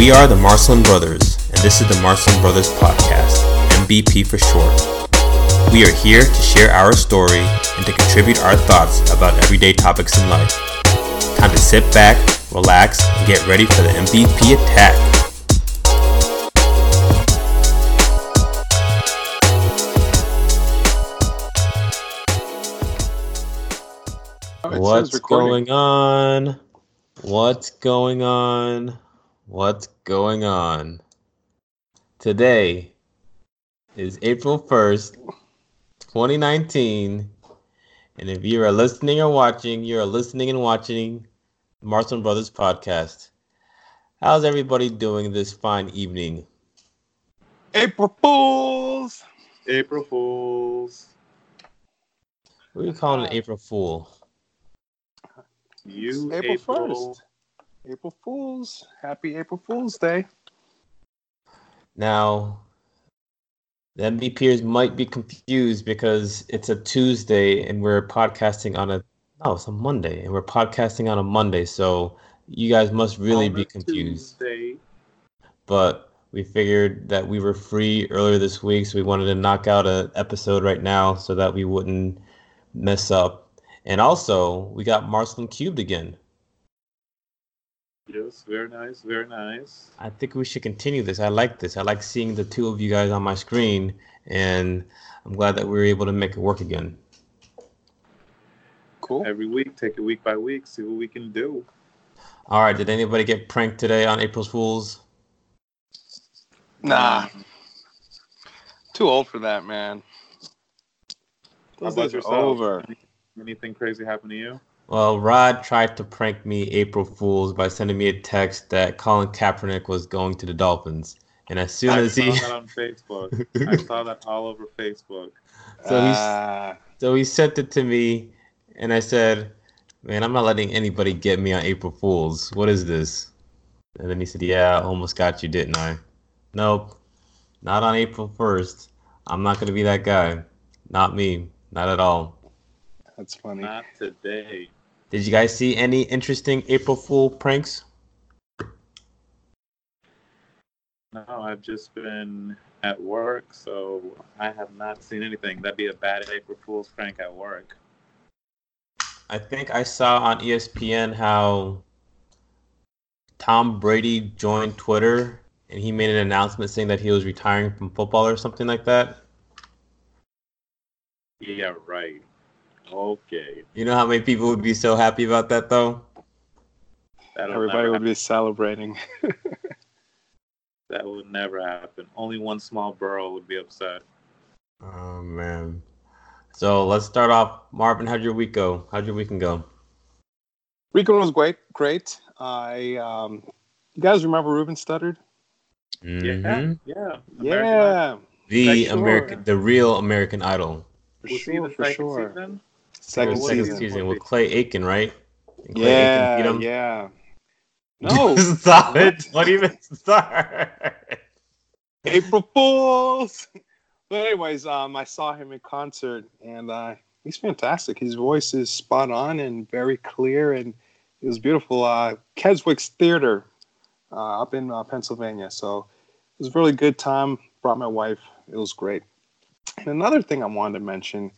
We are the Marcelin Brothers, and this is the Marcelin Brothers Podcast, MBP for short. We are here to share our story and to contribute our thoughts about everyday topics in life. Time to sit back, relax, and get ready for the MVP attack. What's going on? What's going on? What's going on? Today is April 1st, 2019. And if you are listening or watching, you are listening and watching the Marcelin Brothers podcast. How's everybody doing this fine evening? April Fools! April Fools. What are you calling an April Fool? You April April. 1st. April Fools. Happy April Fool's Day. Now, the MVPers might be confused because it's a Tuesday and we're podcasting on a no, it's a Monday and we're podcasting on a Monday, so you guys must really be confused. Tuesday. But we figured that we were free earlier this week, so we wanted to knock out an episode right now so that we wouldn't mess up. And also, we got Marcelin cubed again. Yes, very nice, very nice. I think we should continue this. I like this. I like seeing the two of you guys on my screen, and I'm glad that we were able to make it work again. Cool. Every week, take it week by week, see what we can do. All right, did anybody get pranked today on April's Fools? Nah. Too old for that, man. Those How about days are yourself? over. Anything crazy happen to you? Well, Rod tried to prank me April Fools by sending me a text that Colin Kaepernick was going to the Dolphins. And as soon I as saw he that on Facebook. I saw that all over Facebook. So he's- Ah, So he sent it to me, and I said, "Man, I'm not letting anybody get me on April Fools. What is this?" And then he said, "Yeah, I almost got you, didn't I?" Nope, not on April 1st. I'm not gonna be that guy. Not me. Not at all. that's funny. Not today. Did you guys see any interesting April Fool pranks? No, I've just been at work, so I have not seen anything. That'd be a bad April Fool's prank at work. I think I saw on ESPN how Tom Brady joined Twitter and he made an announcement saying that he was retiring from football or something like that. Yeah, right. Okay. You know how many people would be so happy about that though? That'll Everybody never would be celebrating. That would never happen. Only one small borough would be upset. Oh man. So let's start off. Marvin, how'd your week go? How'd your weekend go? Weekend was great. Great. I, um, you guys remember Ruben Studdard? Mhm. Yeah, yeah. American Idol. yeah, The Sure. American, the real American Idol. for Was he sure, the for second sure. season? Second, Or season. season with Clay Aiken, right? And Clay Yeah, Aiken yeah. No, Stop What? it. What even start? April Fools. But anyways, um, I saw him in concert, and uh, he's fantastic. His voice is spot on and very clear, and it was beautiful. Uh, Keswick's Theater uh, up in uh, Pennsylvania. So it was a really good time. Brought my wife. It was great. And another thing I wanted to mention,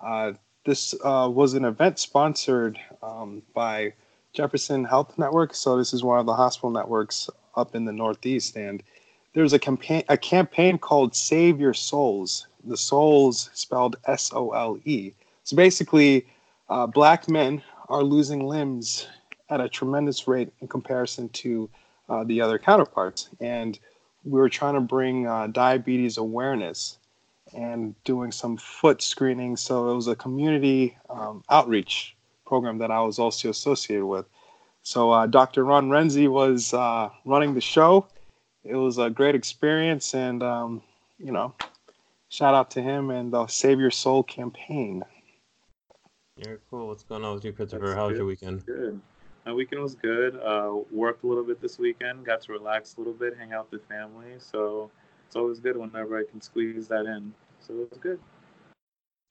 uh, this uh, was an event sponsored um, by Jefferson Health Network. So this is one of the hospital networks up in the Northeast, and there's a campaign a campaign called Save Your Souls. The souls spelled S O L E. So basically, uh, black men are losing limbs at a tremendous rate in comparison to uh, the other counterparts, and we were trying to bring uh, diabetes awareness and doing some foot screening. So it was a community um, outreach program that I was also associated with. So uh, Dr. Ron Renzi was uh, running the show. It was a great experience, and um, you know, shout out to him and the Save Your Soul campaign. You're cool. What's going on with you, Christopher? That's How was your weekend? Good. My weekend was good. Uh, worked a little bit this weekend. Got to relax a little bit, hang out with the family. So it's always good whenever I can squeeze that in. So it was good.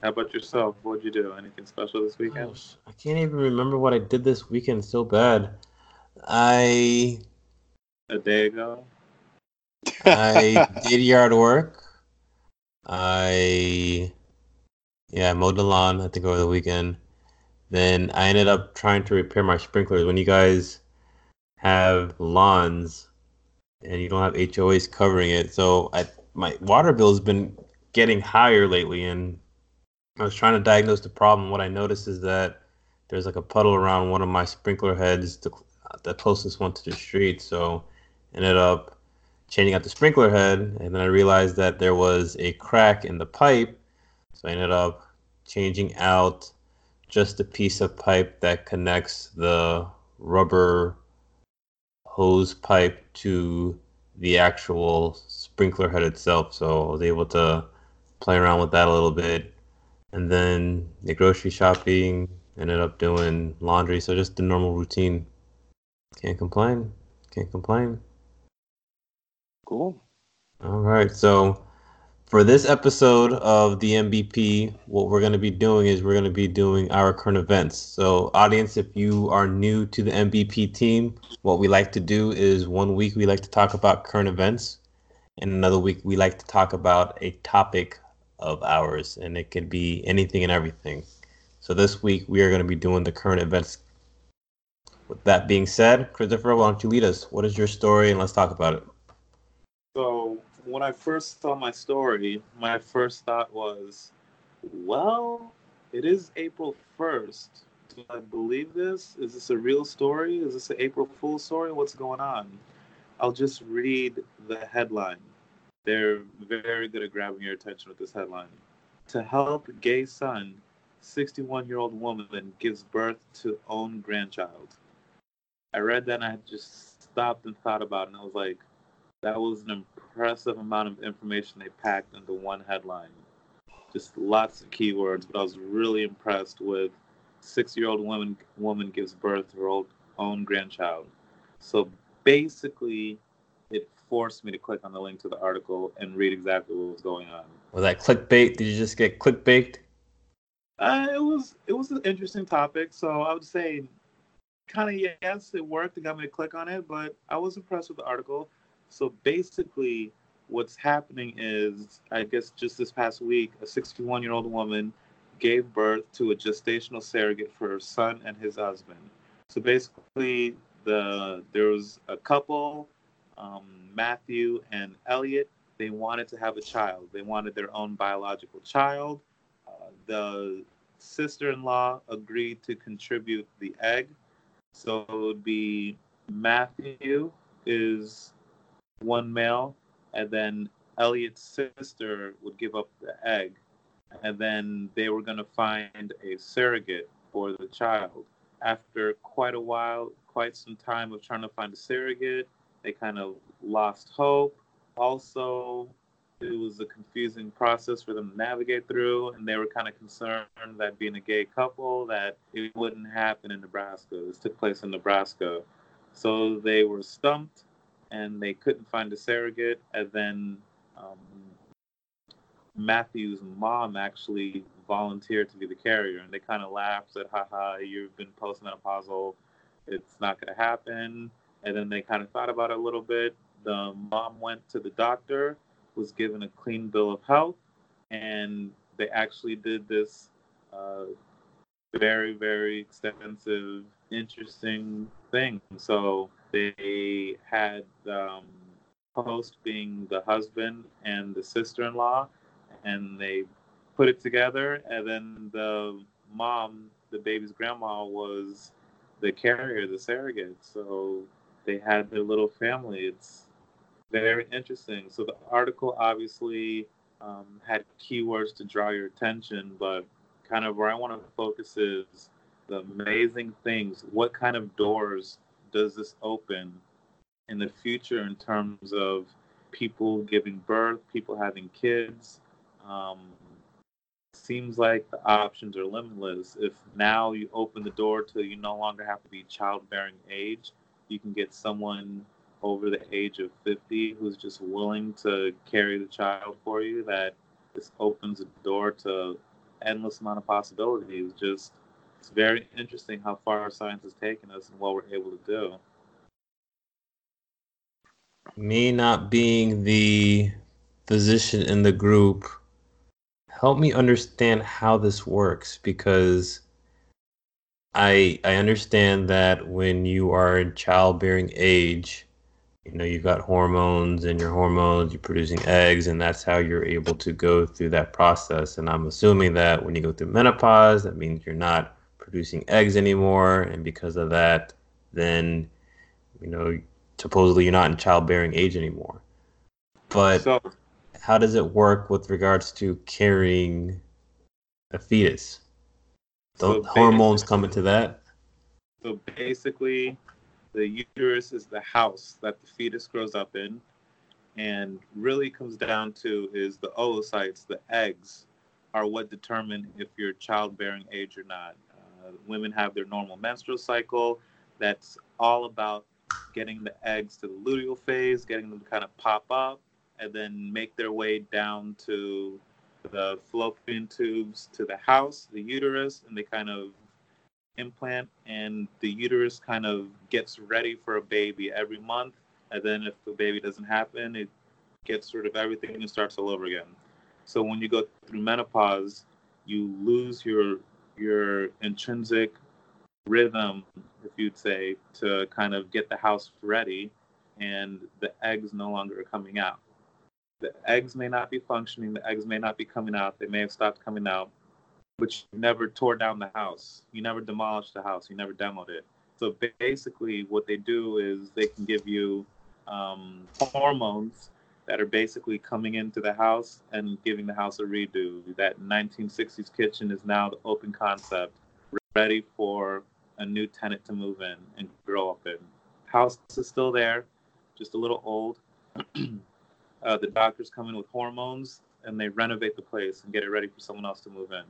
How about yourself? What'd you do? Anything special this weekend? Gosh, I can't even remember what I did this weekend so bad. I a day ago? I did yard work. I yeah, I mowed the lawn, I think over the weekend. Then I ended up trying to repair my sprinklers. When you guys have lawns and you don't have HOAs covering it, so I my water bill has been getting higher lately and I was trying to diagnose the problem. What I noticed is that there's like a puddle around one of my sprinkler heads, the, the closest one to the street. So ended up changing out the sprinkler head, and then I realized that there was a crack in the pipe. So I ended up changing out just a piece of pipe that connects the rubber hose pipe to the actual sprinkler head itself. So I was able to play around with that a little bit. And then the grocery shopping, ended up doing laundry. So just the normal routine. Can't complain. Can't complain. Cool. All right. So for this episode of the MVP, what we're going to be doing is we're going to be doing our current events. So, audience, if you are new to the MVP team, what we like to do is one week we like to talk about current events, and another week we like to talk about a topic of ours, and it could be anything and everything. So, this week we are going to be doing the current events. With that being said, Christopher, why don't you lead us? What is your story, and let's talk about it. So when I first saw my story, my first thought was, well, it is April 1st. Do I believe this? Is this a real story? Is this an April Fool story? What's going on? I'll just read the headline. They're very good at grabbing your attention with this headline. To help gay son, 61 year old woman gives birth to own grandchild. I read that and I just stopped and thought about it and I was like, that was an impressive amount of information they packed into one headline. Just lots of keywords, but I was really impressed with six-year-old woman woman gives birth to her old, own grandchild. So basically, it forced me to click on the link to the article and read exactly what was going on. Was that clickbait? Did you just get clickbait? Uh, it was it was an interesting topic, so I would say kind of yes, it worked. It got me to click on it, but I was impressed with the article. So basically, what's happening is, I guess just this past week, a 61 year old woman gave birth to a gestational surrogate for her son and his husband. So basically, the there was a couple, um, Matthew and Elliot. They wanted to have a child. They wanted their own biological child. Uh, the sister-in-law agreed to contribute the egg. So it would be Matthew is one male, and then Elliot's sister would give up the egg, and then they were going to find a surrogate for the child. After quite a while, quite some time of trying to find a surrogate, they kind of lost hope. Also, it was a confusing process for them to navigate through, and they were kind of concerned that being a gay couple, that it wouldn't happen in Nebraska. This took place in Nebraska. So they were stumped and they couldn't find a surrogate. And then um, Matthew's mom actually volunteered to be the carrier, and they kind of laughed, said, "Haha, you've been postmenopausal. It's not going to happen." And then they kind of thought about it a little bit. The mom went to the doctor, was given a clean bill of health, and they actually did this uh, very, very extensive, interesting thing. So they had um, host being the husband and the sister-in-law, and they put it together. And then the mom, the baby's grandma, was the carrier, the surrogate. So they had their little family. It's very interesting. So the article obviously um, had keywords to draw your attention, but kind of where I want to focus is the amazing things. What kind of doors does this open in the future in terms of people giving birth, people having kids? Um, seems like the options are limitless. If now you open the door to you no longer have to be childbearing age, you can get someone over the age of 50 who's just willing to carry the child for you that this opens a door to endless amount of possibilities just it's very interesting how far science has taken us and what we're able to do. me not being the physician in the group, help me understand how this works because I I understand that when you are in childbearing age, you know you've got hormones and your hormones you're producing eggs and that's how you're able to go through that process and i'm assuming that when you go through menopause that means you're not producing eggs anymore and because of that then you know supposedly you're not in childbearing age anymore. But so, how does it work with regards to carrying a fetus? The so hormones come into that? so basically the uterus is the house that the fetus grows up in and really comes down to is the oocytes the eggs are what determine if you're childbearing age or not uh, women have their normal menstrual cycle. That's all about getting the eggs to the luteal phase getting them to kind of pop up and then make their way down to the fallopian tubes to the house the uterus and they kind of implant and the uterus kind of gets ready for a baby every month and then if the baby doesn't happen it gets rid of everything and starts all over again. So when you go through menopause you lose your your intrinsic rhythm if you'd say to kind of get the house ready and the eggs no longer are coming out the eggs may not be functioning the eggs may not be coming out they may have stopped coming out but you never tore down the house. You never demolished the house. You never demoed it. So basically, what they do is they can give you um, hormones that are basically coming into the house and giving the house a redo. That 1960s kitchen is now the open concept, ready for a new tenant to move in and grow up in. House is still there, just a little old. uh, the doctors come in with hormones and they renovate the place and get it ready for someone else to move in.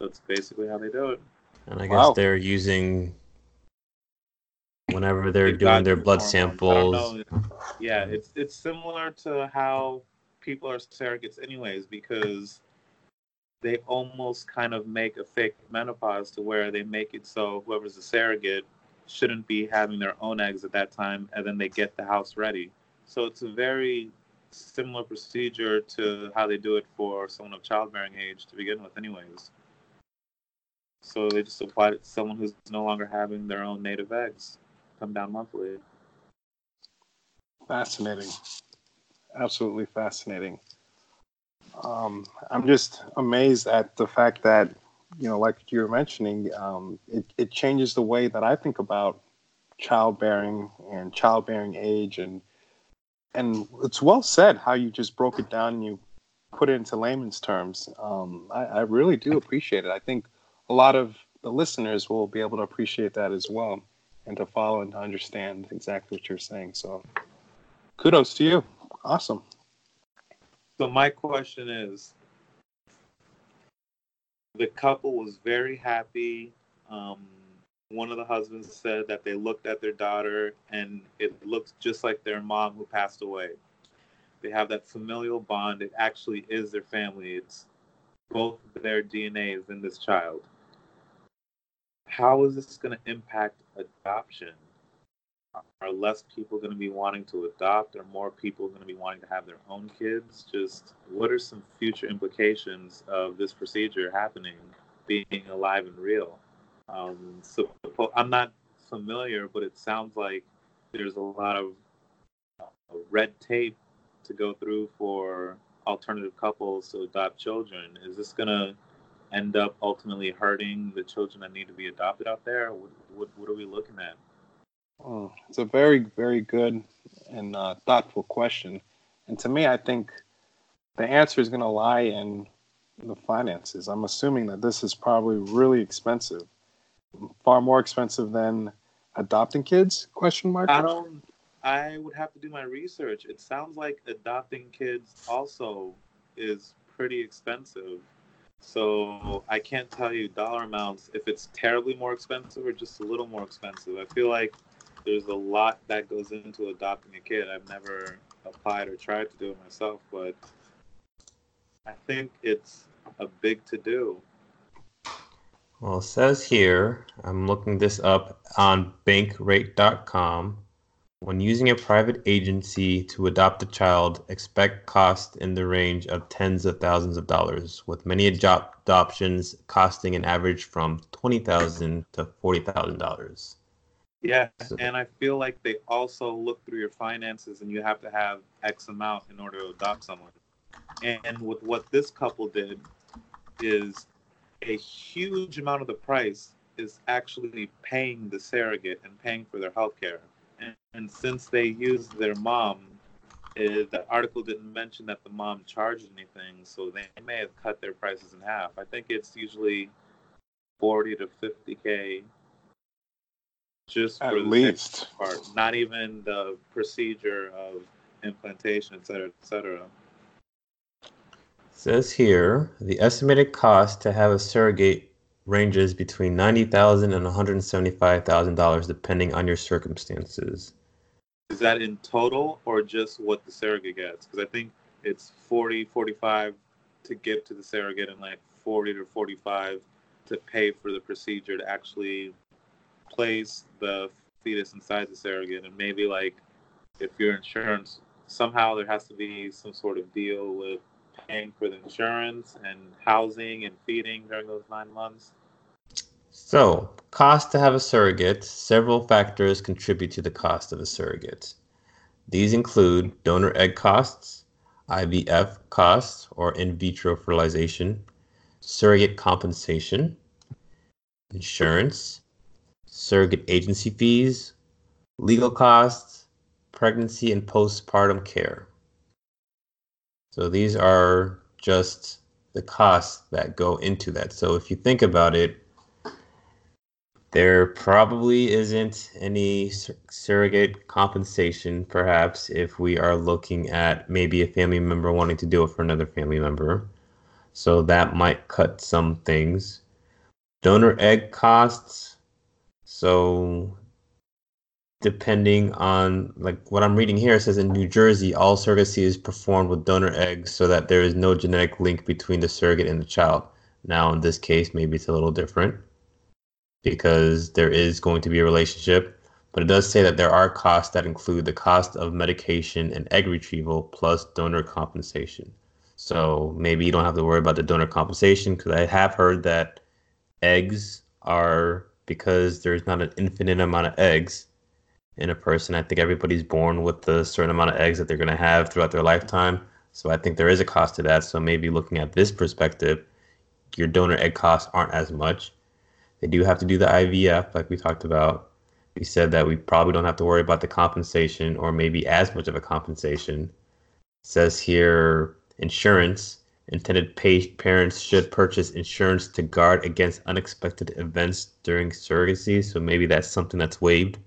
That's basically how they do it. And I guess wow. they're using whenever they're They've doing their blood samples. Yeah, it's it's similar to how people are surrogates anyways because they almost kind of make a fake menopause to where they make it so whoever's a surrogate shouldn't be having their own eggs at that time and then they get the house ready. So it's a very similar procedure to how they do it for someone of childbearing age to begin with anyways. So they just applied it to someone who's no longer having their own native eggs come down monthly. Fascinating. Absolutely fascinating. Um, I'm just amazed at the fact that, you know, like you were mentioning, um, it, it changes the way that I think about childbearing and childbearing age and and it's well said how you just broke it down and you put it into layman's terms. Um, I, I, really do appreciate it. I think a lot of the listeners will be able to appreciate that as well and to follow and to understand exactly what you're saying. So kudos to you. Awesome. So my question is the couple was very happy. Um, one of the husbands said that they looked at their daughter and it looked just like their mom who passed away. They have that familial bond. It actually is their family. It's both their DNA is in this child how is this going to impact adoption? Are less people going to be wanting to adopt? Are more people going to be wanting to have their own kids? Just what are some future implications of this procedure happening, being alive and real? Um, so I'm not familiar, but it sounds like there's a lot of uh, red tape to go through for alternative couples to adopt children. Is this going to end up ultimately hurting the children that need to be adopted out there? What, what, what are we looking at? Oh, it's a very, very good and uh, thoughtful question. And to me, I think the answer is going to lie in the finances. I'm assuming that this is probably really expensive, far more expensive than adopting kids? Question mark. I don't. I would have to do my research. It sounds like adopting kids also is pretty expensive. So I can't tell you dollar amounts if it's terribly more expensive or just a little more expensive. I feel like there's a lot that goes into adopting a kid. I've never applied or tried to do it myself, but I think it's a big to do. Well, it says here, I'm looking this up on bankrate.com. When using a private agency to adopt a child, expect costs in the range of tens of thousands of dollars, with many adoptions costing an average from twenty thousand to forty thousand dollars. Yeah, and I feel like they also look through your finances, and you have to have X amount in order to adopt someone. And with what this couple did, is a huge amount of the price is actually paying the surrogate and paying for their health care. And, and since they used their mom, it, eh, the article didn't mention that the mom charged anything, so they may have cut their prices in half. I think it's usually 40 to 50k just At for the least. part, not even the procedure of implantation, et cetera, et cetera. Says here the estimated cost to have a surrogate ranges between $90,000 and $175,000 depending on your circumstances. Is that in total or just what the surrogate gets? Because I think it's 40, 45 to give to the surrogate and like 40 to 45 to pay for the procedure to actually place the fetus inside the surrogate. And maybe like if your insurance, somehow there has to be some sort of deal with paying for the insurance and housing and feeding during those nine months. So, cost to have a surrogate. Several factors contribute to the cost of a surrogate. These include donor egg costs, IVF costs or in vitro fertilization, surrogate compensation, insurance, surrogate agency fees, legal costs, pregnancy and postpartum care. So these are just the costs that go into that. So if you think about it, there probably isn't any sur- surrogate compensation, perhaps, if we are looking at maybe a family member wanting to do it for another family member. So that might cut some things. Donor egg costs. So depending on like what I'm reading here, it says in New Jersey, all surrogacy is performed with donor eggs so that there is no genetic link between the surrogate and the child. Now, in this case, maybe it's a little different because there is going to be a relationship. But it does say that there are costs that include the cost of medication and egg retrieval plus donor compensation. So maybe you don't have to worry about the donor compensation because I have heard that eggs are because there's not an infinite amount of eggs in a person. I think everybody's born with a certain amount of eggs that they're going to have throughout their lifetime. So I think there is a cost to that. So maybe looking at this perspective, your donor egg costs aren't as much. They do have to do the IVF, like we talked about. We said that we probably don't have to worry about the compensation or maybe as much of a compensation. It says here insurance. Intended pay- parents should purchase insurance to guard against unexpected events during surrogacy. So maybe that's something that's waived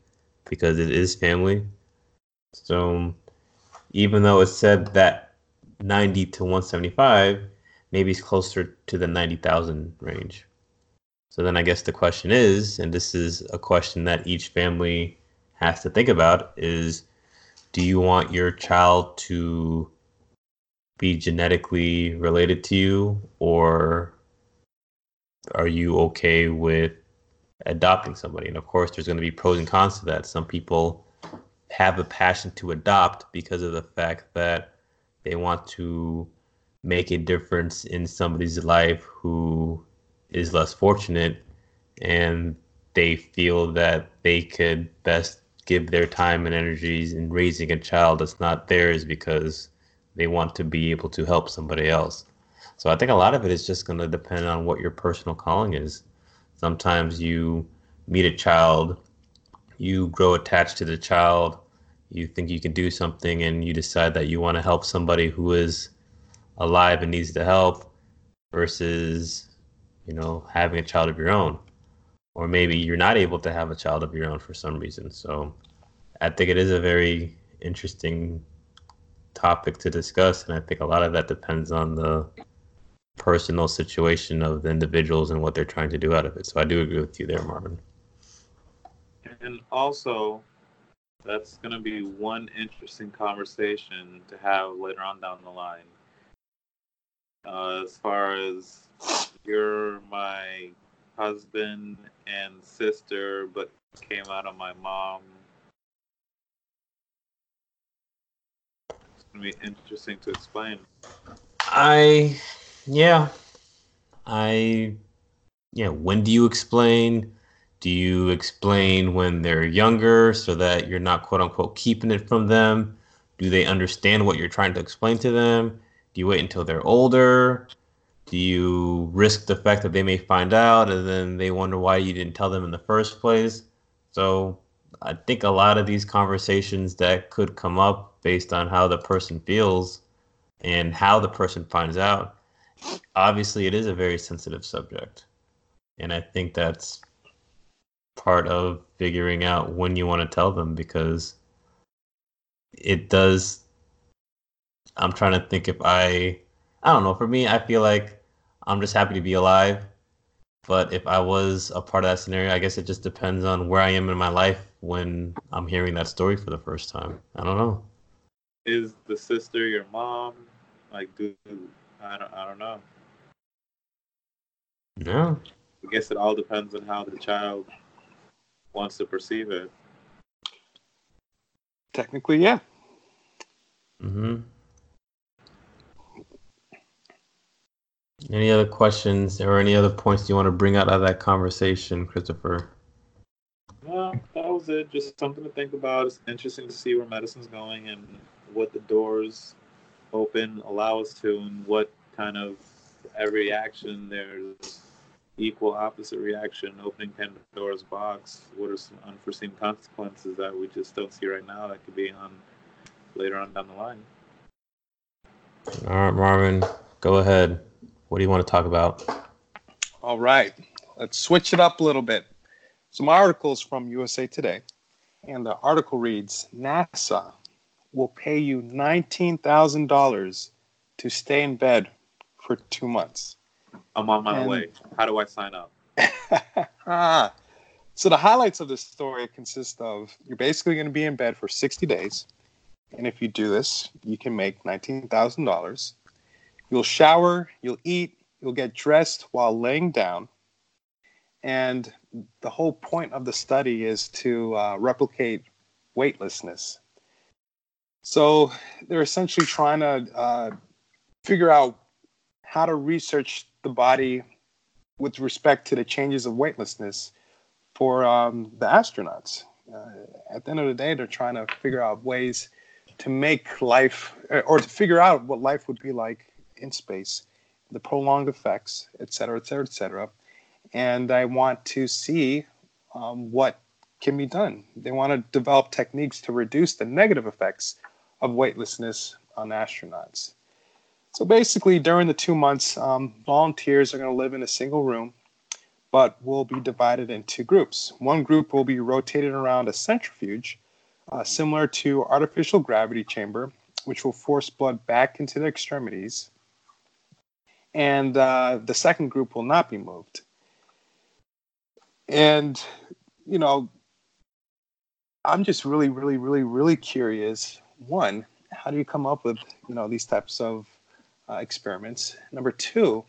because it is family. So even though it said that 90 to 175, maybe it's closer to the 90,000 range. So then I guess the question is, and this is a question that each family has to think about, is do you want your child to be genetically related to you or are you okay with adopting somebody? And of course, there's going to be pros and cons to that. Some people have a passion to adopt because of the fact that they want to make a difference in somebody's life who is less fortunate and they feel that they could best give their time and energies in raising a child that's not theirs because they want to be able to help somebody else. So I think a lot of it is just going to depend on what your personal calling is. Sometimes you meet a child, you grow attached to the child, you think you can do something, and you decide that you want to help somebody who is alive and needs the help versus you know, having a child of your own. Or maybe you're not able to have a child of your own for some reason. So I think it is a very interesting topic to discuss. And I think a lot of that depends on the personal situation of the individuals and what they're trying to do out of it. So I do agree with you there, Marvin. And also, that's going to be one interesting conversation to have later on down the line. Uh, as far as you're my husband and sister, but came out of my mom It's gonna be interesting to explain. I, yeah, I, yeah. When do you explain? Do you explain when they're younger so that you're not quote unquote keeping it from them? Do they understand what you're trying to explain to them? Do you wait until they're older? Do you risk the fact that they may find out and then they wonder why you didn't tell them in the first place? So I think a lot of these conversations that could come up based on how the person feels and how the person finds out, obviously it is a very sensitive subject. And I think that's part of figuring out when you want to tell them because it does i'm trying to think if i i don't know for me i feel like i'm just happy to be alive but if i was a part of that scenario i guess it just depends on where i am in my life when i'm hearing that story for the first time i don't know Is the sister your mom? Like, do I don't I don't know. no I guess it all depends on how the child wants to perceive it. Technically, yeah. Mm-hmm. any other questions or any other points you want to bring out of that conversation christopher No, that was it. Just something to think about. It's interesting to see where medicine's going and what the doors open allow us to, and what kind of every action there's equal opposite reaction. Opening Pandora's box. What are some unforeseen consequences that we just don't see right now that could be on later on down the line? all right marvin go ahead what do you want to talk about All right. Let's switch it up a little bit. Some articles from USA Today. And the article reads NASA will pay you $19,000 to stay in bed for two months. I'm on my And- way. How do I sign up? ah. So the highlights of this story consist of you're basically going to be in bed for 60 days. And if you do this, you can make $19,000. You'll shower, you'll eat, you'll get dressed while laying down. And the whole point of the study is to uh, replicate weightlessness. So they're essentially trying to uh, figure out how to research the body with respect to the changes of weightlessness for um, the astronauts. Uh, at the end of the day, they're trying to figure out ways to make life, or to figure out what life would be like in space, the prolonged effects, et cetera, et cetera, et cetera. And I want to see um, what can be done. They want to develop techniques to reduce the negative effects of weightlessness on astronauts. So basically, during the two months, um, volunteers are going to live in a single room, but will be divided into groups. One group will be rotated around a centrifuge, uh, similar to artificial gravity chamber, which will force blood back into the extremities. And uh, the second group will not be moved. And, you know, I'm just really, really, really, really curious. One, how do you come up with, you know, these types of uh, experiments. Number two,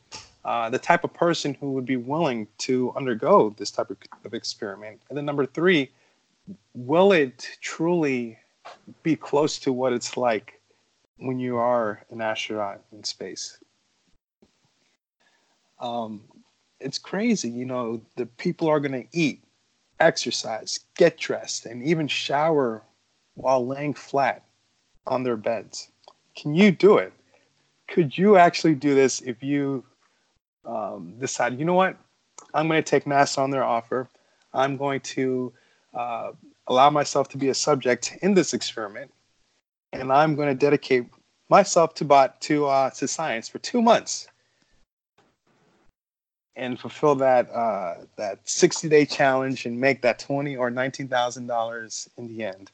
uh, the type of person who would be willing to undergo this type of, of experiment. And then number three, will it truly be close to what it's like when you are an astronaut in space? Um, it's crazy, you know, the people are going to eat, exercise, get dressed, and even shower while laying flat on their beds. Can you do it? could you actually do this if you um, decide, you know what, I'm going to take NASA on their offer. I'm going to uh, allow myself to be a subject in this experiment, and I'm going to dedicate myself to bot to uh, to science for two months and fulfill that uh, that 60 day challenge and make that 20 or 19 thousand dollars in the end.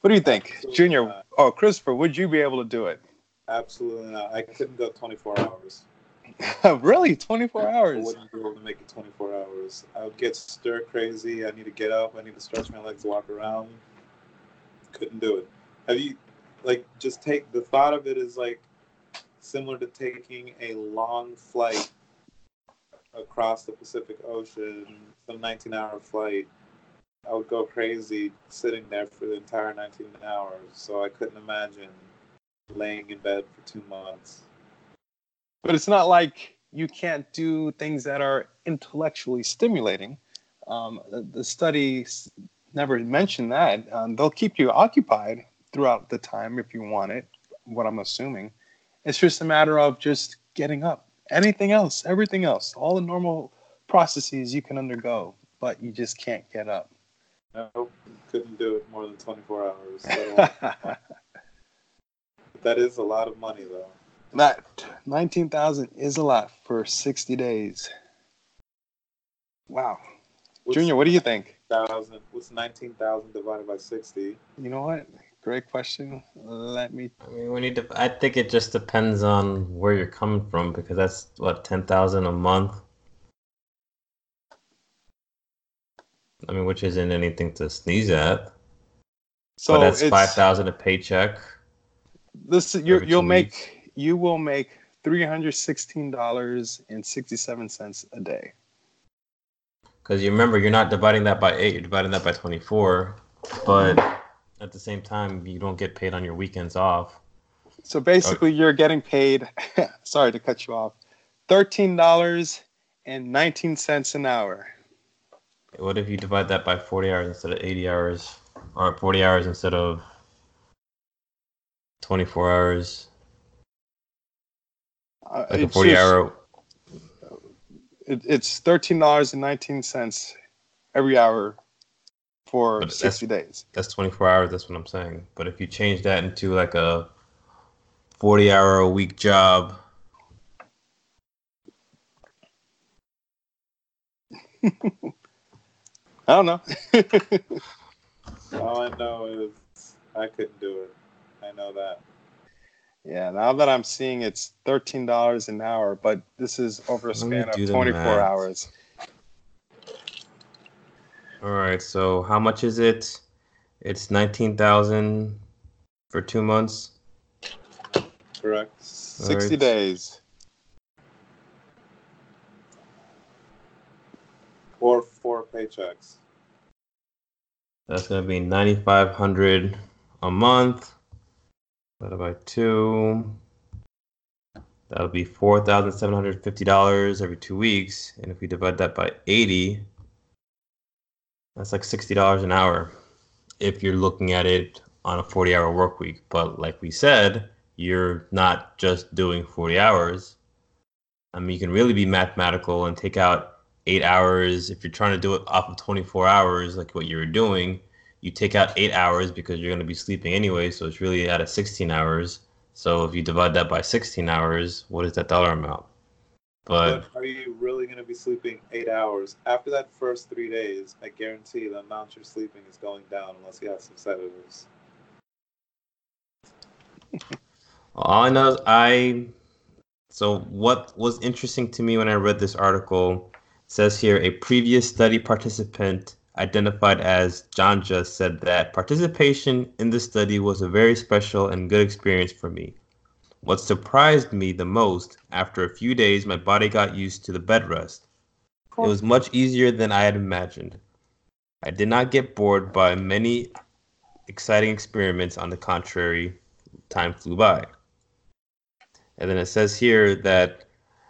What do you think, Absolutely Junior? not. Oh, Christopher, would you be able to do it? Absolutely not. I couldn't go 24 hours. really, 24 hours? I wouldn't be able to make it 24 hours. I would get stir crazy. I need to get up. I need to stretch my legs, walk around. Couldn't do it. Have you, like, just take the thought of it is like similar to taking a long flight across the Pacific Ocean, some 19 hour flight. I would go crazy sitting there for the entire 19 hours. So I couldn't imagine laying in bed for two months. But it's not like you can't do things that are intellectually stimulating. Um, the, the studies never mention that. Um, they'll keep you occupied throughout the time if you want it, what I'm assuming. It's just a matter of just getting up. Anything else, everything else, all the normal processes you can undergo, but you just can't get up. Nope, couldn't do it more than 24 hours. that is a lot of money, though. That 19,000 is a lot for 60 days. Wow. What's Junior, what do you think? Thousand. What's 19,000 divided by 60? You know what? Great question. Let me. I mean, we need to. I think it just depends on where you're coming from because that's what 10,000 a month. I mean, which isn't anything to sneeze at. So but that's five thousand a paycheck. This you you'll make you will make three hundred sixteen dollars and sixty seven cents a day. Because you remember, you're not dividing that by eight; you're dividing that by twenty four. But at the same time, you don't get paid on your weekends off. So basically, you're getting paid. sorry to cut you off. Thirteen dollars and nineteen cents an hour. What if you divide that by 40 hours instead of 80 hours? Or 40 hours instead of 24 hours? Uh, like a 40 just, hour. It, it's $13.19 every hour for but 60 days. That's 24 hours. That's what I'm saying. But if you change that into like a 40 hour a week job. I don't know. All I know is I couldn't do it. I know that. Yeah, now that I'm seeing it's thirteen dollars an hour, but this is over a span of twenty four hours. All right, so how much is it? It's nineteen thousand for two months. Correct. Sixty right. days. Or four paychecks. That's gonna be ninety five hundred a month. Divided by two. That would be four thousand seven hundred fifty dollars every two weeks, and if we divide that by eighty, that's like sixty dollars an hour. If you're looking at it on a forty-hour work week, but like we said, you're not just doing forty hours. I mean, you can really be mathematical and take out eight hours. If you're trying to do it off of 24 hours, like what you were doing, you take out eight hours because you're going to be sleeping anyway. So it's really out of 16 hours. So if you divide that by 16 hours, what is that dollar amount? But, but are you really going to be sleeping eight hours? After that first three days, I guarantee the amount you're sleeping is going down unless you have some sedatives. All I know is I. So, what was interesting to me when I read this article says here a previous study participant identified as Janja said that participation in the study was a very special and good experience for me. What surprised me the most, after a few days, my body got used to the bed rest. It was much easier than I had imagined. I did not get bored by many exciting experiments. On the contrary, time flew by. And then it says here that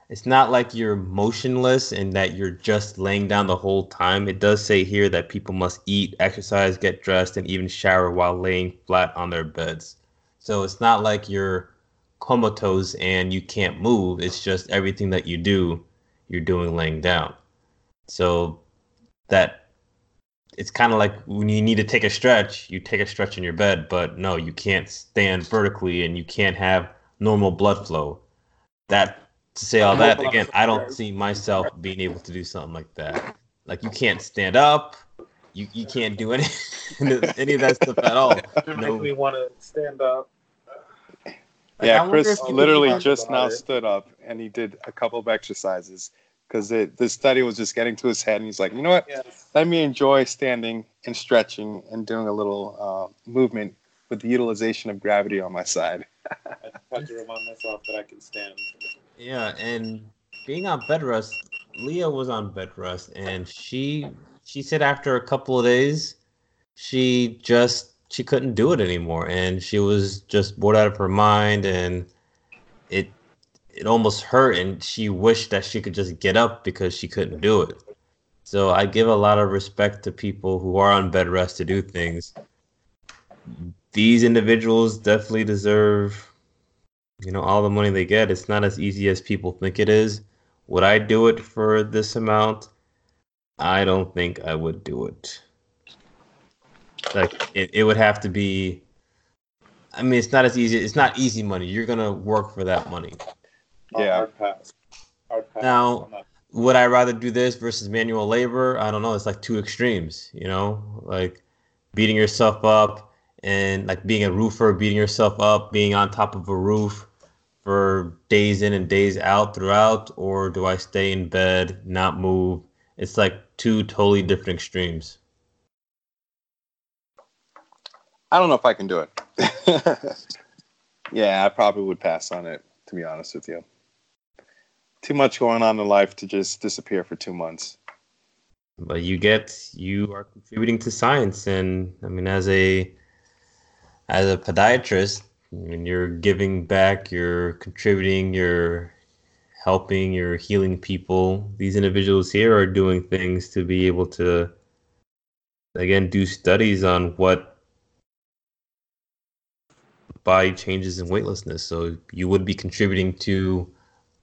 it's not like you're motionless and that you're just laying down the whole time. It does say here that people must eat, exercise, get dressed, and even shower while laying flat on their beds. So it's not like you're comatose and you can't move. It's just everything that you do, you're doing laying down. So that it's kind of like when you need to take a stretch, you take a stretch in your bed, but no, you can't stand vertically and you can't have normal blood flow. That to say all that again, I don't see myself being able to do something like that. Like you can't stand up, you you can't do any any of that stuff at all. No. make me want to stand up. Like, yeah, Chris literally just now it. stood up and he did a couple of exercises because the study was just getting to his head and he's like, you know what? Yes. Let me enjoy standing and stretching and doing a little uh, movement with the utilization of gravity on my side. I have to remind myself that I can stand. Yeah, and being on bed rest, Leah was on bed rest, and she she said after a couple of days, she just she couldn't do it anymore, and she was just bored out of her mind, and it it almost hurt, and she wished that she could just get up because she couldn't do it. So I give a lot of respect to people who are on bed rest to do things. These individuals definitely deserve, you know, all the money they get. It's not as easy as people think it is. Would I do it for this amount? I don't think I would do it. Like it, it would have to be I mean it's not as easy it's not easy money. You're gonna work for that money. Yeah. Hard pass. Hard pass Now- would I rather do this versus manual labor? I don't know. It's like two extremes, you know, like beating yourself up and like being a roofer, beating yourself up, being on top of a roof for days in and days out throughout, or do I stay in bed, not move? It's like two totally different extremes. I don't know if I can do it. yeah, I probably would pass on it, to be honest with you. Too much going on in life to just disappear for two months. But you get you are contributing to science, and I mean, as a as a podiatrist, Mean, you're giving back, you're contributing, you're helping, you're healing people. These individuals here are doing things to be able to, again, do studies on what body changes in weightlessness. So you would be contributing to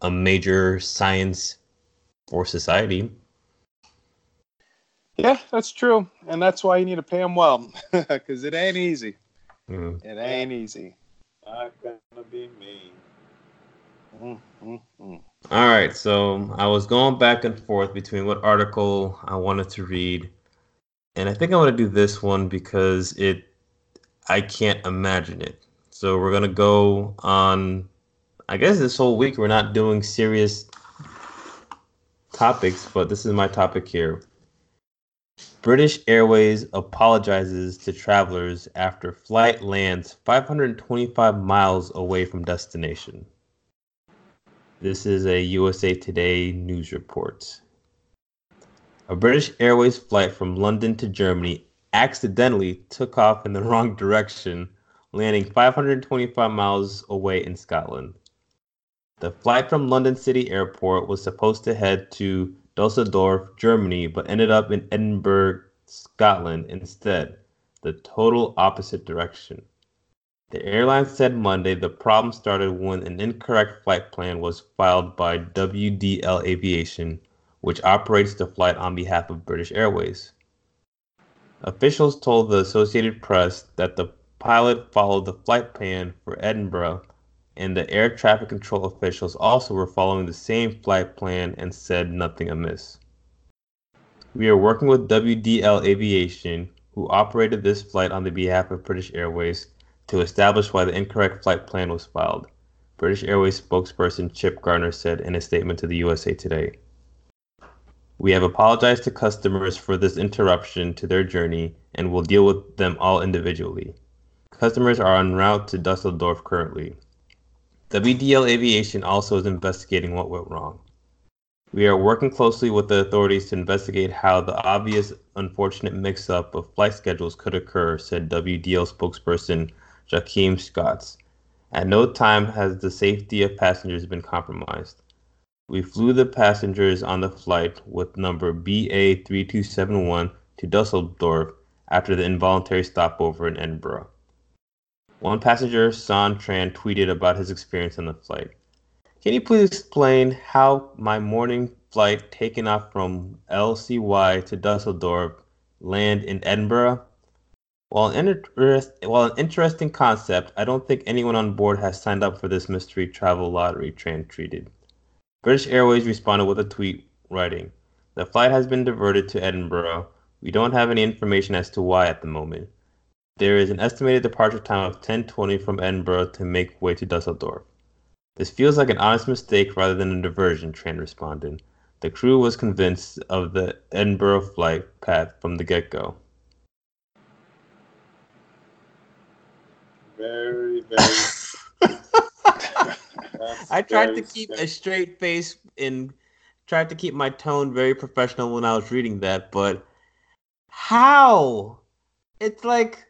a major science for society. Yeah, that's true. And that's why you need to pay them well, because it ain't easy. Mm. It ain't easy. Not gonna be me. Mm. All right, so I was going back and forth between what article I wanted to read, and I think I want to do this one because it I can't imagine it. So we're gonna go on. I guess this whole week we're not doing serious topics, but this is my topic here. British Airways apologizes to travelers after flight lands 525 miles away from destination. This is a USA Today news report. A British Airways flight from London to Germany accidentally took off in the wrong direction, landing 525 miles away in Scotland. The flight from London City Airport was supposed to head to Dusseldorf, Germany, but ended up in Edinburgh, Scotland instead, the total opposite direction. The airline said Monday the problem started when an incorrect flight plan was filed by WDL Aviation, which operates the flight on behalf of British Airways. Officials told the Associated Press that the pilot followed the flight plan for Edinburgh, and the air traffic control officials also were following the same flight plan and said nothing amiss. We are working with WDL Aviation, who operated this flight on the behalf of British Airways, to establish why the incorrect flight plan was filed, British Airways spokesperson Chip Garner said in a statement to the USA Today. We have apologized to customers for this interruption to their journey and will deal with them all individually. Customers are en route to Dusseldorf currently. WDL Aviation also is investigating what went wrong. We are working closely with the authorities to investigate how the obvious unfortunate mix up of flight schedules could occur, said WDL spokesperson Joachim Scotts. At no time has the safety of passengers been compromised. We flew the passengers on the flight with number BA3271 to Dusseldorf after the involuntary stopover in Edinburgh. One passenger, San Tran, tweeted about his experience on the flight. Can you please explain how my morning flight taking off from LCY to Dusseldorf land in Edinburgh? While an, interest, while an interesting concept, I don't think anyone on board has signed up for this mystery travel lottery, Tran tweeted. British Airways responded with a tweet writing, The flight has been diverted to Edinburgh. We don't have any information as to why at the moment. There is an estimated departure time of 10:20 from Edinburgh to make way to Dusseldorf. This feels like an honest mistake rather than a diversion, Tran responded. The crew was convinced of the Edinburgh flight path from the get-go. Very, very. I tried very to keep a straight face and tried to keep my tone very professional when I was reading that, but how? It's like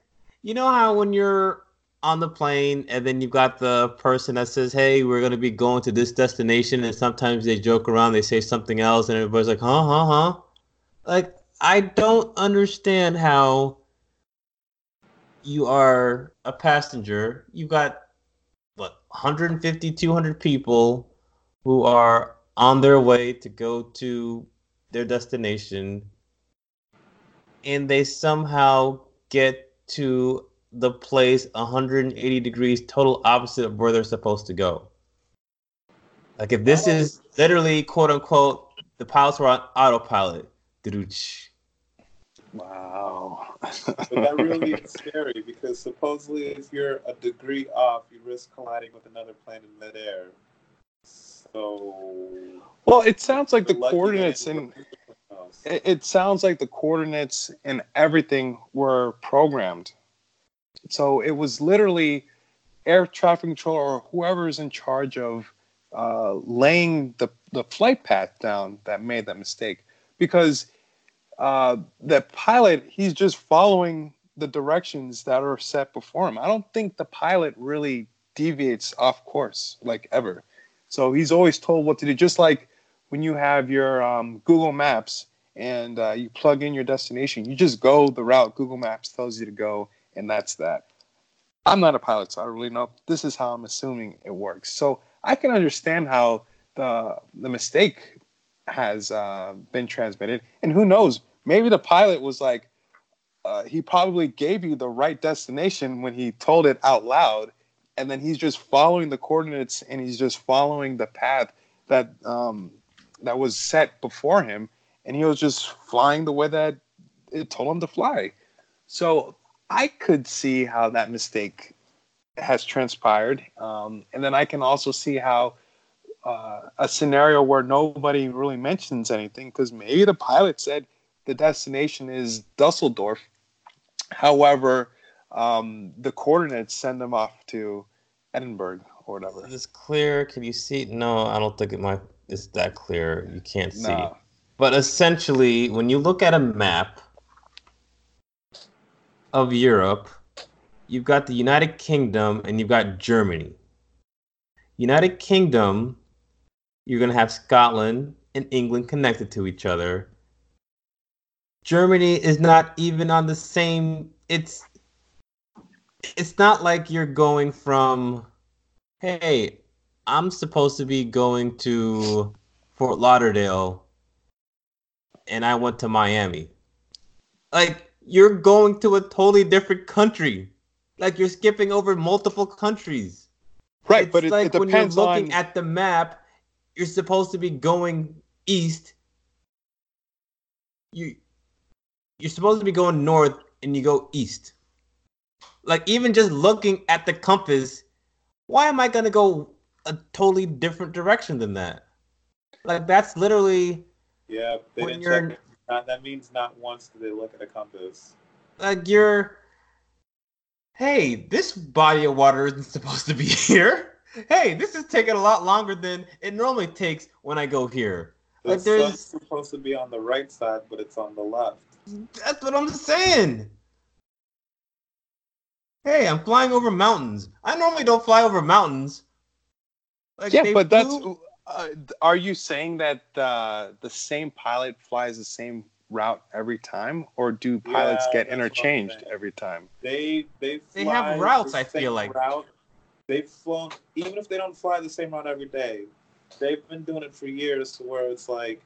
you know how when you're on the plane and then you've got the person that says, "Hey, we're gonna be going to this destination," and sometimes they joke around, they say something else, and everybody's like, "Huh, huh, huh." Like I don't understand how you are a passenger. You've got what 150, 200 people who are on their way to go to their destination, and they somehow get to the place 180 degrees total opposite of where they're supposed to go. Like if this is literally quote unquote the pilots were on autopilot. Doo-doo-ch. Wow. But that really is scary because supposedly if you're a degree off, you risk colliding with another plane in midair. So well, it sounds like the we're lucky that coordinates it it, it sounds like the coordinates and everything were programmed. So it was literally air traffic control or whoever is in charge of uh, laying the, the flight path down that made that mistake. Because uh, the pilot, he's just following the directions that are set before him. I don't think the pilot really deviates off course, like ever. So he's always told what to do, just like when you have your um, Google Maps and uh, you plug in your destination, you just go the route Google Maps tells you to go, and that's that. I'm not a pilot, so I don't really know. This is how I'm assuming it works. So I can understand how the the mistake has uh, been transmitted, and who knows? Maybe the pilot was like, uh, he probably gave you the right destination when he told it out loud, and then he's just following the coordinates and he's just following the path that um, that was set before him, and he was just flying the way that it told him to fly. So I could see how that mistake has transpired, um, and then I can also see how uh, a scenario where nobody really mentions anything because maybe the pilot said the destination is Dusseldorf. However, um, the coordinates send them off to Edinburgh or whatever. Is this clear? Can you see? No, I don't think it might. It's that clear. You can't see. No. But essentially, when you look at a map of Europe, you've got the United Kingdom and you've got Germany. United Kingdom, you're going to have Scotland and England connected to each other. Germany is not even on the same it's it's not like you're going from hey, I'm supposed to be going to Fort Lauderdale and I went to Miami. Like you're going to a totally different country. Like you're skipping over multiple countries. Right, It's but it, like it when you're looking on. at the map, you're supposed to be going east. You you're supposed to be going north and you go east. Like even just looking at the compass, why am I gonna go a totally different direction than that? Like that's literally Yeah, they When didn't you're- check. Not, that means not once did they look at a compass. like you're hey, this body of water isn't supposed to be here. Hey, this is taking a lot longer than it normally takes when I go here. The Like, there's- sun's supposed to be on the right side, but it's on the left. That's what I'm saying. Hey, I'm flying over mountains. I normally don't fly over mountains. Like, yeah, they but that's. Flew- Uh, are you saying that uh, the same pilot flies the same route every time, or do pilots Yeah, get that's what I'm interchanged every time? They they They have routes, the I feel like. route. They've flown even if they don't fly the same route every day. They've been doing it for years to where it's like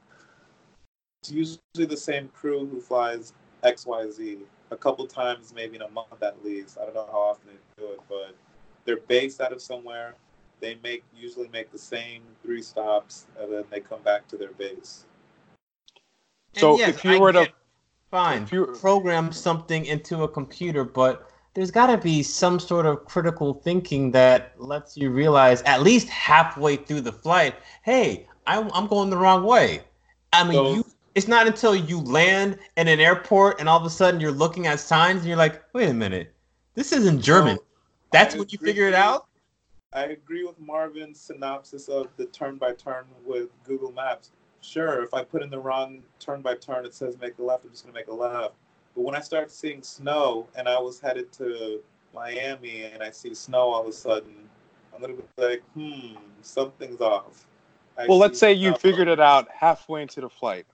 it's usually the same crew who flies X Y Z a couple times, maybe in a month at least. I don't know how often they do it, but they're based out of somewhere. They make usually make the same three stops, and then they come back to their base. and So yes, if you I were to- get- fine, if you- program something into a computer, but there's got to be some sort of critical thinking that lets you realize at least halfway through the flight, hey, I'm, I'm going the wrong way. I mean, So- you. It's not until you land in an airport and all of a sudden you're looking at signs and you're like, wait a minute, this isn't German. So, That's I when you figure it out. I agree with Marvin's synopsis of the turn by turn with Google Maps. Sure, if I put in the wrong turn by turn, it says make a left, I'm just gonna make a left. But when I start seeing snow and I was headed to Miami and I see snow all of a sudden, I'm gonna be like, hmm, something's off. I Well, let's say you figured it out halfway into the flight.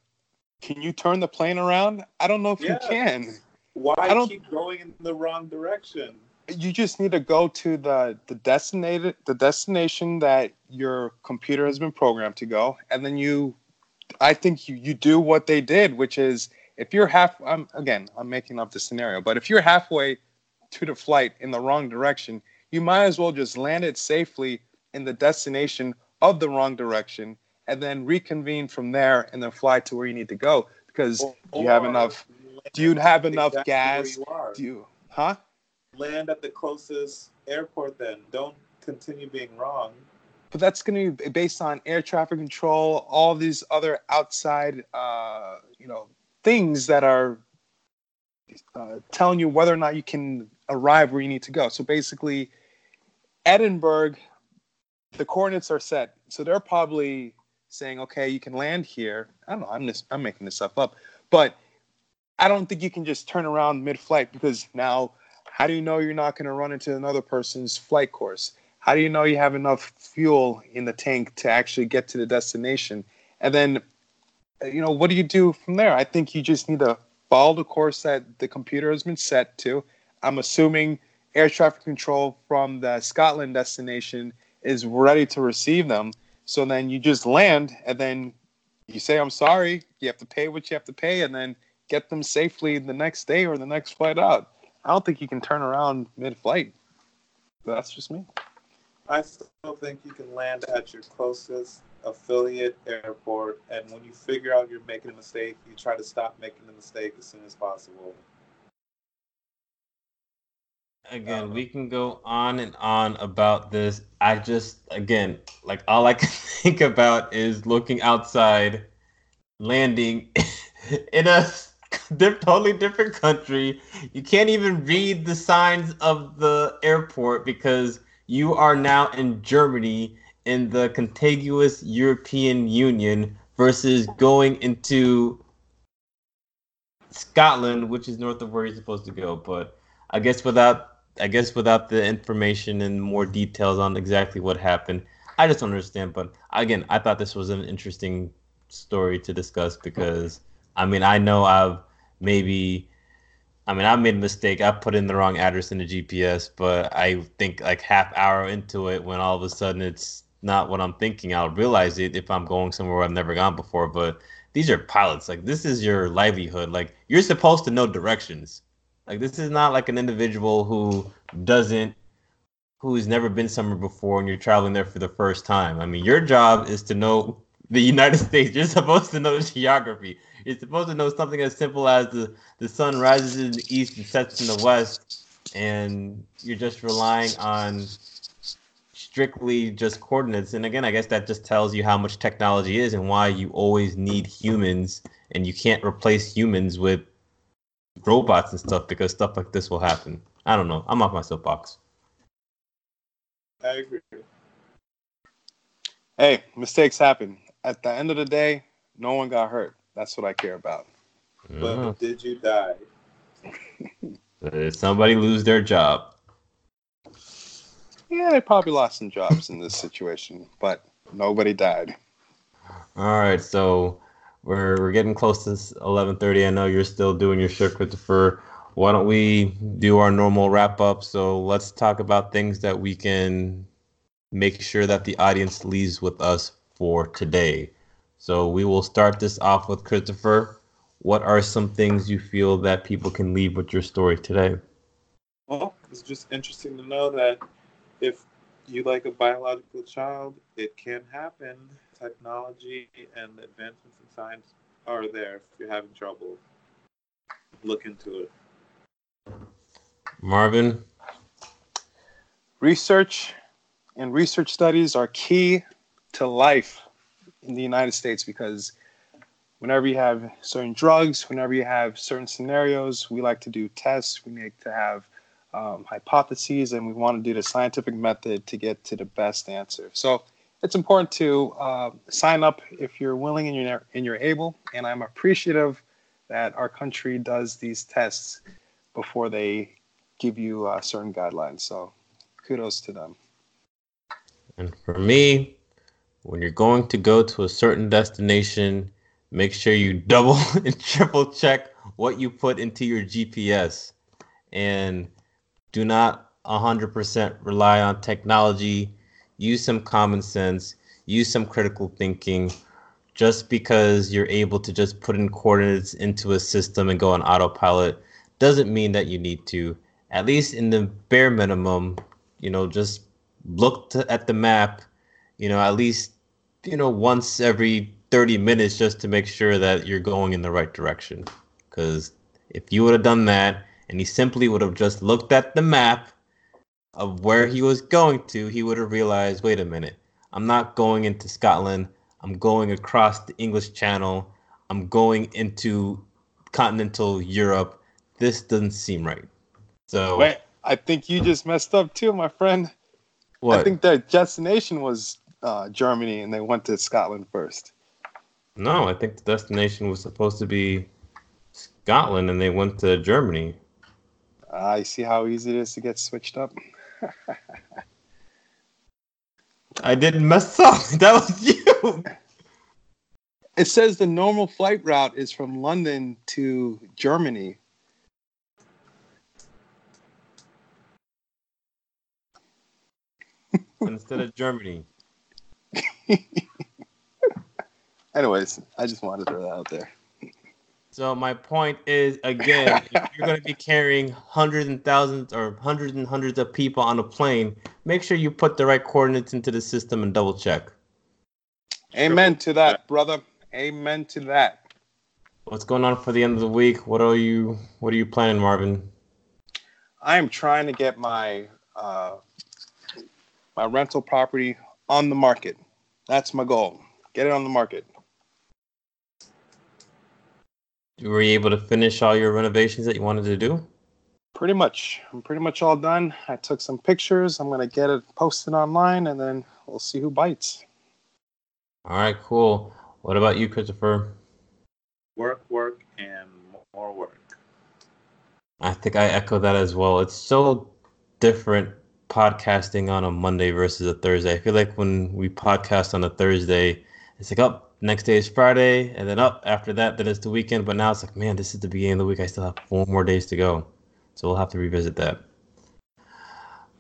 Can you turn the plane around? I don't know if Yeah. you can. Why I don't- keep going in the wrong direction? You just need to go to the the designated the destination that your computer has been programmed to go, and then you, I think you you do what they did, which is if you're half. I'm again, I'm making up the scenario, but if you're halfway to the flight in the wrong direction, you might as well just land it safely in the destination of the wrong direction, and then reconvene from there, and then fly to where you need to go because do you have enough? Do you have enough exactly gas? Do you, huh? Land at the closest airport then. Don't continue being wrong. but that's going to be based on air traffic control, all these other outside, uh, you know, things that are uh, telling you whether or not you can arrive where you need to go. So basically, Edinburgh, the coordinates are set, so they're probably saying, okay, you can land here. I don't know. I'm just I'm making this stuff up, but I don't think you can just turn around mid-flight because now, how do you know you're not going to run into another person's flight course? How do you know you have enough fuel in the tank to actually get to the destination? And then, uh, you know, what do you do from there? I think you just need to follow the course that the computer has been set to. I'm assuming air traffic control from the Scotland destination is ready to receive them. So then you just land and then you say, I'm sorry. You have to pay what you have to pay and then get them safely the next day or the next flight out. I don't think you can turn around mid flight. That's just me. I still think you can land at your closest affiliate airport, and when you figure out you're making a mistake, you try to stop making the mistake as soon as possible. Again, um, we can go on and on about this. I just, again, like all I can think about is looking outside, landing in a di- totally different country. You can't even read the signs of the airport because you are now in Germany in the contiguous European Union versus going into Scotland, which is north of where you're supposed to go. But I guess without I guess without the information and more details on exactly what happened, I just don't understand. But again, I thought this was an interesting story to discuss because I mean I know I've maybe I mean I made a mistake. I put in the wrong address in the GPS, but I think like half hour into it when all of a sudden it's not what I'm thinking, I'll realize it if I'm going somewhere I've never gone before. But these are pilots. Like this is your livelihood. Like you're supposed to know directions. Like this is not like an individual who doesn't who's never been somewhere before and you're traveling there for the first time. I mean, your job is to know the United States. You're supposed to know the geography. You're supposed to know something as simple as the, the sun rises in the east and sets in the west, and you're just relying on strictly just coordinates. And again, I guess that just tells you how much technology is and why you always need humans and you can't replace humans with robots and stuff because stuff like this will happen. I don't know. I'm off my soapbox. I agree. Hey, mistakes happen. At the end of the day, no one got hurt. That's what I care about. But Mhm. did you die? Did somebody lose their job? Yeah, they probably lost some jobs in this situation, but nobody died. All right, so we're we're getting close to 11:30. I know you're still doing your shift, Christopher. Why don't we do our normal wrap up? So let's talk about things that we can make sure that the audience leaves with us for today. So we will start this off with Christopher. What are some things you feel that people can leave with your story today? Well, it's just interesting to know that if you like a biological child, it can happen. Technology and advancements in science are there if you're having trouble. Look into it. Marvin, Research and research studies are key to life in the United States because whenever you have certain drugs, whenever you have certain scenarios, we like to do tests. We like to have um, hypotheses, and we want to do the scientific method to get to the best answer. So it's important to uh, sign up if you're willing and you're and you're able. And I'm appreciative that our country does these tests before they give you uh, certain guidelines. So kudos to them. And for me, when you're going to go to a certain destination, make sure you double and triple check what you put into your GPS. And do not 100% rely on technology. Use some common sense, use some critical thinking. Just because you're able to just put in coordinates into a system and go on autopilot doesn't mean that you need to. At least in the bare minimum, you know, just look to, at the map, you know, at least, you know, once every 30 minutes just to make sure that you're going in the right direction. Because if you would have done that and he simply would have just looked at the map of where he was going to, he would have realized wait a minute, I'm not going into Scotland. I'm going across the English Channel. I'm going into continental Europe. This doesn't seem right. So wait, I think you just messed up too, my friend. What? I think their destination was uh, Germany, and they went to Scotland first. No, I think the destination was supposed to be Scotland, and they went to Germany. I see how easy it is to get switched up. I didn't mess up. That was you. It says the normal flight route is from London to Germany. Instead of Germany. Anyways, I just wanted to throw that out there. So my point is again, if you're going to be carrying hundreds and thousands or hundreds and hundreds of people on a plane, make sure you put the right coordinates into the system and double check. Amen to that, brother. Amen to that. What's going on for the end of the week? What are you What are you planning, Marvin? I am trying to get my uh, my rental property on the market. That's my goal. Get it on the market. Were you able to finish all your renovations that you wanted to do? Pretty much. I'm pretty much all done. I took some pictures. I'm gonna get it posted online, and then we'll see who bites. All right, cool. What about you, Christopher? Work, work, and more work. I think I echo that as well. It's so different podcasting on a Monday versus a Thursday. I feel like when we podcast on a Thursday, it's like up oh, next day is Friday, and then up after that, then it's the weekend. But now it's like, man, this is the beginning of the week. I still have four more days to go, so we'll have to revisit that.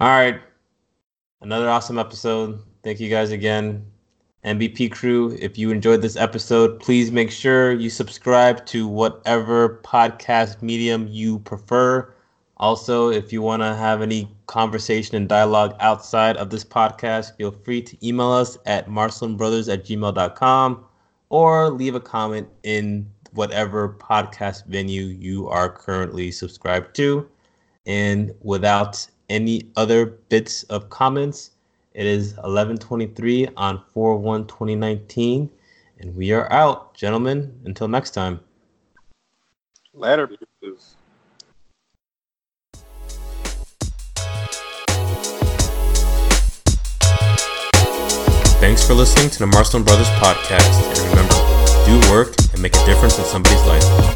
All right, another awesome episode. Thank you guys again. MVP crew, if you enjoyed this episode, please make sure you subscribe to whatever podcast medium you prefer. Also, if you want to have any conversation and dialogue outside of this podcast, feel free to email us at marcelinbrothers at gmail.com or leave a comment in whatever podcast venue you are currently subscribed to. And without any other bits of comments, it is 11:23 on 4/1/2019, and we are out, gentlemen. Until next time. Later. For listening to the Marcelin Brothers podcast. And remember, do work and make a difference in somebody's life.